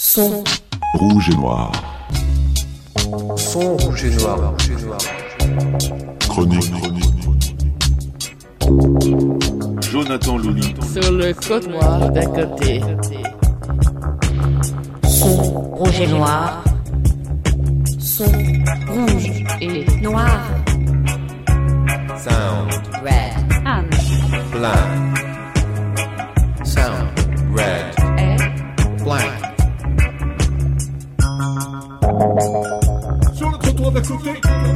Son. Rouge et noir. Son rouge et noir. Chronique. Jonathan Louli. Sur le côte noir d'un côté. Son rouge et noir. Son rouge et noir. Sound Red. Anne. blank. Le trottoir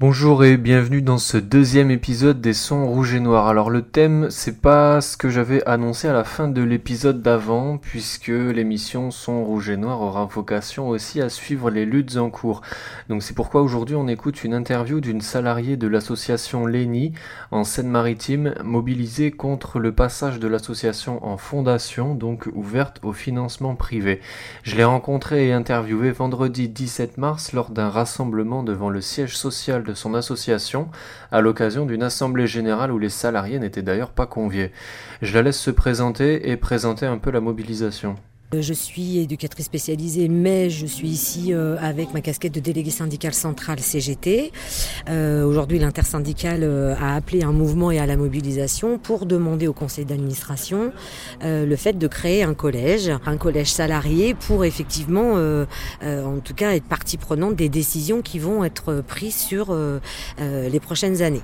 Bonjour et bienvenue dans ce deuxième épisode des sons rouges et noirs. Alors le thème, c'est pas ce que j'avais annoncé à la fin de l'épisode d'avant, puisque l'émission Son rouge et noir aura vocation aussi à suivre les luttes en cours. Donc c'est pourquoi aujourd'hui on écoute une interview d'une salariée de l'association Léni en Seine-Maritime, mobilisée contre le passage de l'association en fondation, donc ouverte au financement privé. Je l'ai rencontrée et interviewée vendredi 17 mars lors d'un rassemblement devant le siège social de son association à l'occasion d'une assemblée générale où les salariés n'étaient d'ailleurs pas conviés. Je la laisse se présenter et présenter un peu la mobilisation. Euh, Je suis éducatrice spécialisée, mais je suis ici euh, avec ma casquette de déléguée syndicale centrale CGT. Euh, Aujourd'hui, l'intersyndicale euh, a appelé un mouvement et à la mobilisation pour demander au conseil d'administration euh, le fait de créer un collège, un collège salarié pour effectivement, euh, en tout cas, être partie prenante des décisions qui vont être prises sur les prochaines années.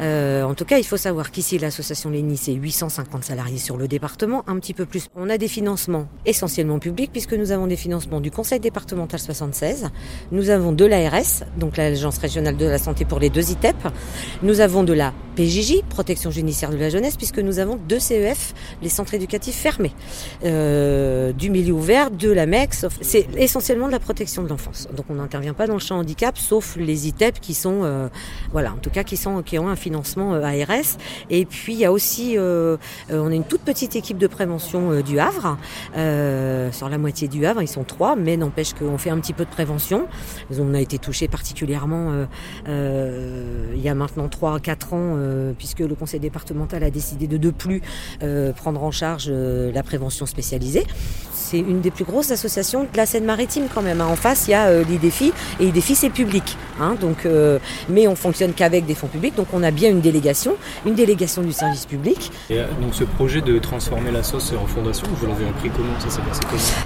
En tout cas, il faut savoir qu'ici, l'association Léni, c'est 850 salariés sur le département, un petit peu plus. On a des financements essentiellement publics, puisque nous avons des financements du Conseil départemental 76, nous avons de l'ARS, donc l'Agence régionale de la santé pour les deux ITEP, nous avons de la PJJ, Protection judiciaire de la jeunesse, puisque nous avons deux CEF, les centres éducatifs fermés, euh, du milieu ouvert, de la MEX, c'est essentiellement de la protection de l'enfance. Donc on n'intervient pas dans le champ handicap, sauf les ITEP qui sont, euh, voilà, en tout cas qui sont qui ont un financement euh, ARS. Et puis il y a aussi, on a une toute petite équipe de prévention du Havre, euh, sur la moitié du Havre, ils sont trois, mais n'empêche qu'on fait un petit peu de prévention. On a été touché particulièrement euh, euh, il y a maintenant 3-4 ans, puisque le conseil départemental a décidé de de plus prendre en charge la prévention spécialisée. C'est une des plus grosses associations de la Seine-Maritime quand même. hein. En face, il y a l'IDEFI, et l'IDEFI c'est public. hein. donc, mais on fonctionne qu'avec des fonds publics, donc on a bien une délégation, une délégation du service public. Donc ce projet de transformer la sauce en fondation, vous l'avez appris comment Ça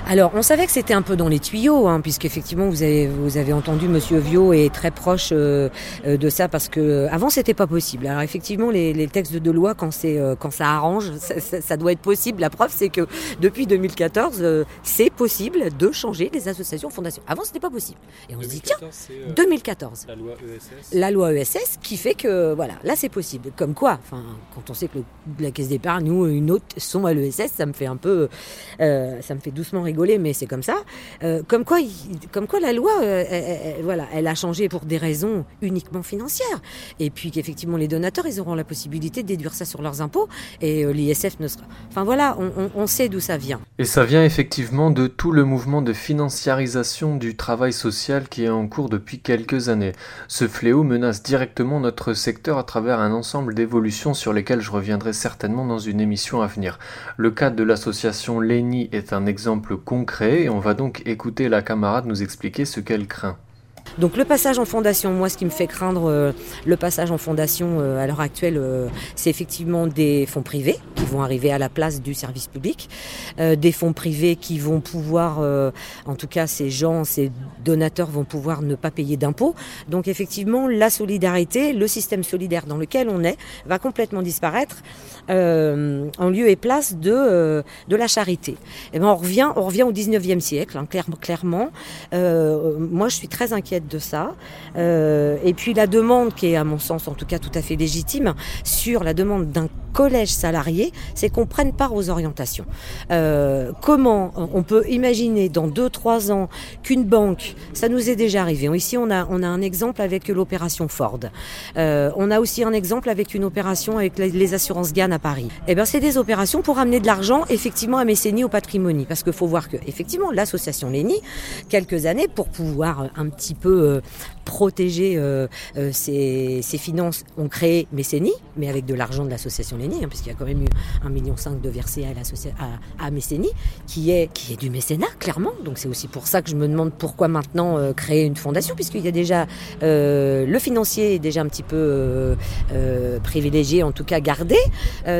Alors, on savait que c'était un peu dans les tuyaux, hein, puisqu'effectivement, vous avez, vous avez entendu Monsieur Vio est très proche euh, euh, de ça, parce que euh, avant, c'était pas possible. Alors, effectivement, les, les textes de loi, quand c'est euh, quand ça arrange, ça, ça- ça doit être possible. La preuve, c'est que depuis 2014, euh, c'est possible de changer les associations fondations. Avant, c'était pas possible. Et on se dit, tiens, 2014, c'est, euh, 2014 la loi ESS. la loi ESS qui fait que voilà, là c'est possible. Comme quoi, enfin, quand on sait que le- la caisse d'épargne ou une autre sont à l'ESS, ça me fait un peu, ça me fait doucement rigoler, mais c'est comme ça. Euh, comme quoi, comme quoi la loi, euh, elle- voilà, elle a changé pour des raisons uniquement financières. Et puis qu'effectivement les donateurs, ils auront la possibilité de déduire ça sur leurs impôts et euh, l'ISF ne sera. Enfin voilà, on- on sait d'où ça vient. Et ça vient effectivement de tout le mouvement de financiarisation du travail social qui est en cours depuis quelques années. Ce fléau menace directement notre secteur à travers un ensemble d'évolutions sur lesquelles je reviendrai certainement dans une émission à venir. Le cas de l'association Léni est un exemple concret et on va donc écouter la camarade nous expliquer ce qu'elle craint. Donc le passage en fondation, moi ce qui me fait craindre euh, le passage en fondation euh, à l'heure actuelle, euh, c'est effectivement des fonds privés qui vont arriver à la place du service public, euh, des fonds privés qui vont pouvoir, euh, en tout cas ces gens, ces donateurs vont pouvoir ne pas payer d'impôts. Donc effectivement la solidarité, le système solidaire dans lequel on est, va complètement disparaître en lieu et place de, de la charité. Et ben on revient, on revient au 19e siècle, hein, clair- clairement. Euh, moi, je suis très inquiète de ça. Euh, et puis la demande, qui est à mon sens en tout cas tout à fait légitime, sur la demande d'un collège salarié, c'est qu'on prenne part aux orientations. Euh, comment on peut imaginer dans deux trois ans qu'une banque, ça nous est déjà arrivé. Ici, on a on a un exemple avec l'opération Ford. Euh, on a aussi un exemple avec une opération avec les, assurances GAN à Paris. Eh ben, c'est des opérations pour amener de l'argent effectivement à mécénie au patrimoine, parce qu'il faut voir que effectivement l'association Léni, quelques années pour pouvoir un petit peu euh, protéger euh, euh, ses, finances, ont créé Mécénie, mais avec de l'argent de l'association Lénie, hein, puisqu'il y a quand même eu 1,5 million de versés à, à, à Mécénie, qui est, qui est du mécénat, clairement. Donc c'est aussi pour ça que je me demande pourquoi maintenant euh, créer une fondation, puisqu'il y a déjà le financier déjà un petit peu privilégié, en tout cas gardé.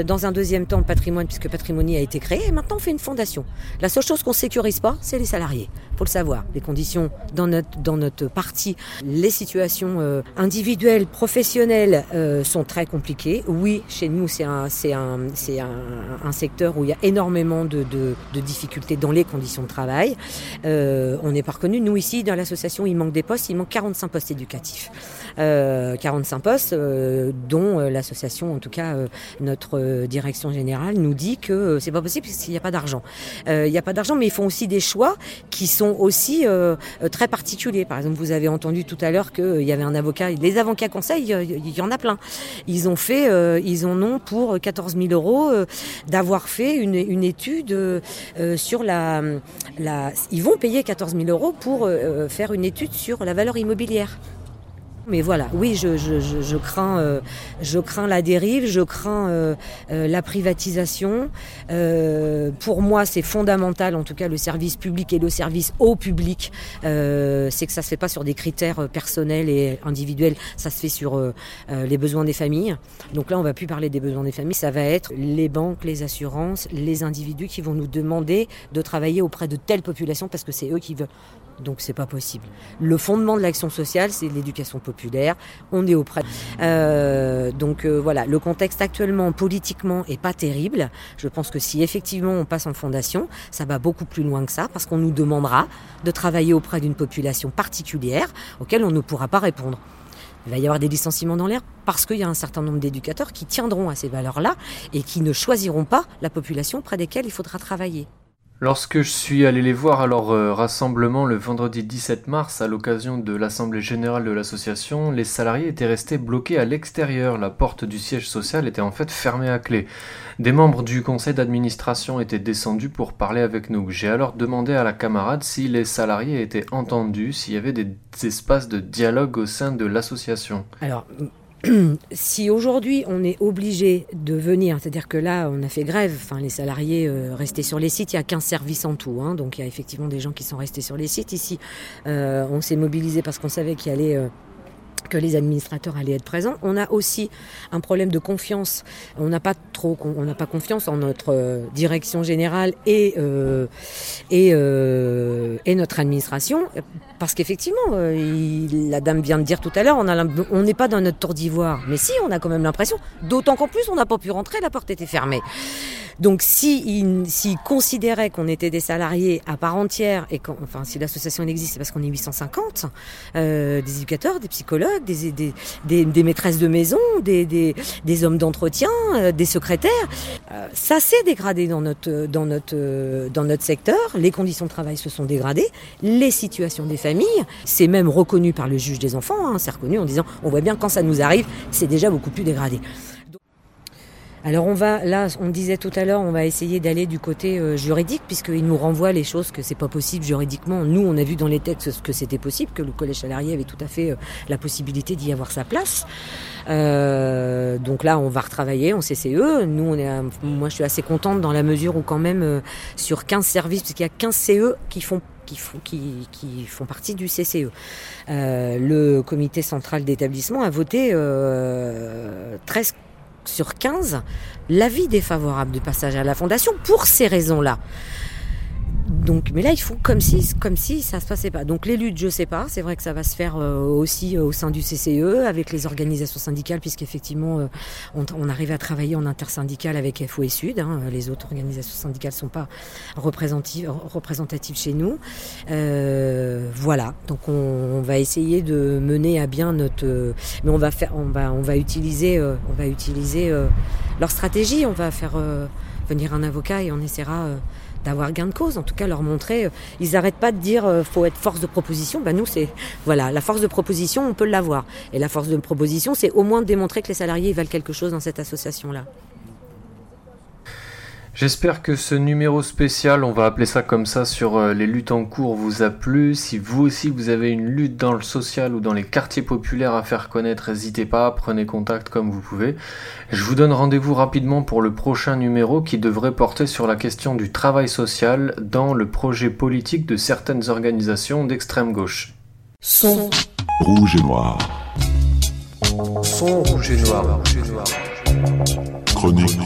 Dans un deuxième temps, le patrimoine, puisque Patrimonie a été créé, et maintenant on fait une fondation. La seule chose qu'on sécurise pas, c'est les salariés. Faut le savoir. Les conditions dans notre dans notre partie, les situations euh, individuelles, professionnelles euh, sont très compliquées. Oui, chez nous, c'est un c'est un c'est un, secteur où il y a énormément de, de, de difficultés dans les conditions de travail. Euh, on n'est pas reconnu. Nous ici, dans l'association, il manque des postes. Il manque 45 postes éducatifs. Euh, 45 postes, euh, dont euh, l'association, en tout cas euh, notre euh, direction générale, nous dit que euh, c'est pas possible parce qu'il n'y a pas d'argent. Euh, Il n'y a pas d'argent, mais ils font aussi des choix qui sont aussi euh, euh, très particuliers. Par exemple, vous avez entendu tout à l'heure qu'il y avait un avocat. Les avocats conseils, euh, il y en a plein. Ils ont fait, euh, ils en ont pour 14 000 euros euh, d'avoir fait une, une étude euh, euh, sur la, la. Ils vont payer 14 000 euros pour euh, faire une étude sur la valeur immobilière. Mais voilà, oui, je, crains, euh, je crains la dérive, je crains euh, euh, la privatisation. Pour moi, c'est fondamental, en tout cas, le service public et le service au public. C'est que ça se fait pas sur des critères personnels et individuels, ça se fait sur les besoins des familles. Donc là, on va plus parler des besoins des familles, ça va être les banques, les assurances, les individus qui vont nous demander de travailler auprès de telle population parce que c'est eux qui veulent. Donc c'est pas possible. Le fondement de l'action sociale, c'est l'éducation populaire. On est auprès. Euh, donc euh, voilà, le contexte actuellement politiquement est pas terrible. Je pense que si effectivement on passe en fondation, ça va beaucoup plus loin que ça parce qu'on nous demandera de travailler auprès d'une population particulière auquel on ne pourra pas répondre. Il va y avoir des licenciements dans l'air parce qu'il y a un certain nombre d'éducateurs qui tiendront à ces valeurs-là et qui ne choisiront pas la population auprès desquelles il faudra travailler. Lorsque je suis allé les voir à leur rassemblement le vendredi 17 mars à l'occasion de l'assemblée générale de l'association, les salariés étaient restés bloqués à l'extérieur. La porte du siège social était en fait fermée à clé. Des membres du conseil d'administration étaient descendus pour parler avec nous. J'ai alors demandé à la camarade si les salariés étaient entendus, s'il y avait des espaces de dialogue au sein de l'association. Alors, si aujourd'hui on est obligé de venir, c'est-à-dire que là on a fait grève, enfin les salariés euh, restés sur les sites, il y a 15 services en tout, hein, donc il y a effectivement des gens qui sont restés sur les sites. Ici, euh, on s'est mobilisé parce qu'on savait qu'il y allait euh, que les administrateurs allaient être présents. On a aussi un problème de confiance. On n'a pas trop, on n'a pas confiance en notre euh, direction générale et euh, et, euh, et notre administration, parce qu'effectivement, euh, la dame vient de dire tout à l'heure, on n'est pas dans notre tour d'ivoire. Mais si, on a quand même l'impression. D'autant qu'en plus, on n'a pas pu rentrer, la porte était fermée. Donc, si ils s'ils considéraient qu'on était des salariés à part entière et enfin, si l'association existe, c'est parce qu'on est 850, euh, des éducateurs, des psychologues, des, des, des, des maîtresses de maison, des, des, des hommes d'entretien, euh, des secrétaires. Euh, ça s'est dégradé dans notre, dans, notre, euh, dans notre secteur. Les conditions de travail se sont dégradées. Les situations des familles, c'est même reconnu par le juge des enfants. Hein, c'est reconnu en disant on voit bien quand ça nous arrive, c'est déjà beaucoup plus dégradé. Alors on va, là, on disait tout à l'heure, on va essayer d'aller du côté euh, juridique puisqu'il nous renvoie les choses que c'est pas possible juridiquement. Nous, on a vu dans les textes que c'était possible, que le collège salarié avait tout à fait euh, la possibilité d'y avoir sa place. Euh, donc là, on va retravailler en CCE. Nous, on moi, je suis assez contente dans la mesure où quand même sur 15 services, parce qu'il y a 15 CE qui font qui font, qui, qui font partie du CCE. Le comité central d'établissement a voté euh, 13 sur 15 l'avis défavorable du passage à la fondation pour ces raisons-là. Donc, mais là, ils font comme si, comme si ça se passait pas. Donc, les luttes, je sais pas. C'est vrai que ça va se faire euh, aussi euh, au sein du CCE avec les organisations syndicales, puisqu'effectivement, euh, on, on arrive à travailler en intersyndical avec FO et Sud. hein. Les autres organisations syndicales sont pas représentatives, représentatives chez nous. Euh, voilà. Donc, on, on va essayer de mener à bien notre. euh, mais on va faire, on va, on va utiliser, euh, on va utiliser leur stratégie. On va faire venir un avocat et on essaiera. euh, d'avoir gain de cause, en tout cas leur montrer, euh, ils n'arrêtent pas de dire euh, faut être force de proposition, ben nous c'est voilà, la force de proposition on peut l'avoir. Et la force de proposition c'est au moins de démontrer que les salariés valent quelque chose dans cette association là. J'espère que ce numéro spécial, on va appeler ça comme ça, sur euh, les luttes en cours vous a plu. Si vous aussi vous avez une lutte dans le social ou dans les quartiers populaires à faire connaître, n'hésitez pas, prenez contact comme vous pouvez. Je vous donne rendez-vous rapidement pour le prochain numéro qui devrait porter sur la question du travail social dans le projet politique de certaines organisations d'extrême gauche. Son. Rouge et noir. Son rouge et noir. Rouge et noir. Chronique.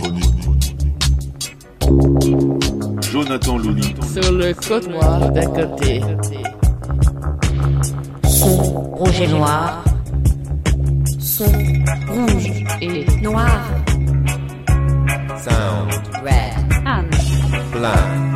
Jonathan Louni. Sur le code noir d'à côté. Son. Rouge et noir. Son. Rouge et noir. Sound Red. Anne. black.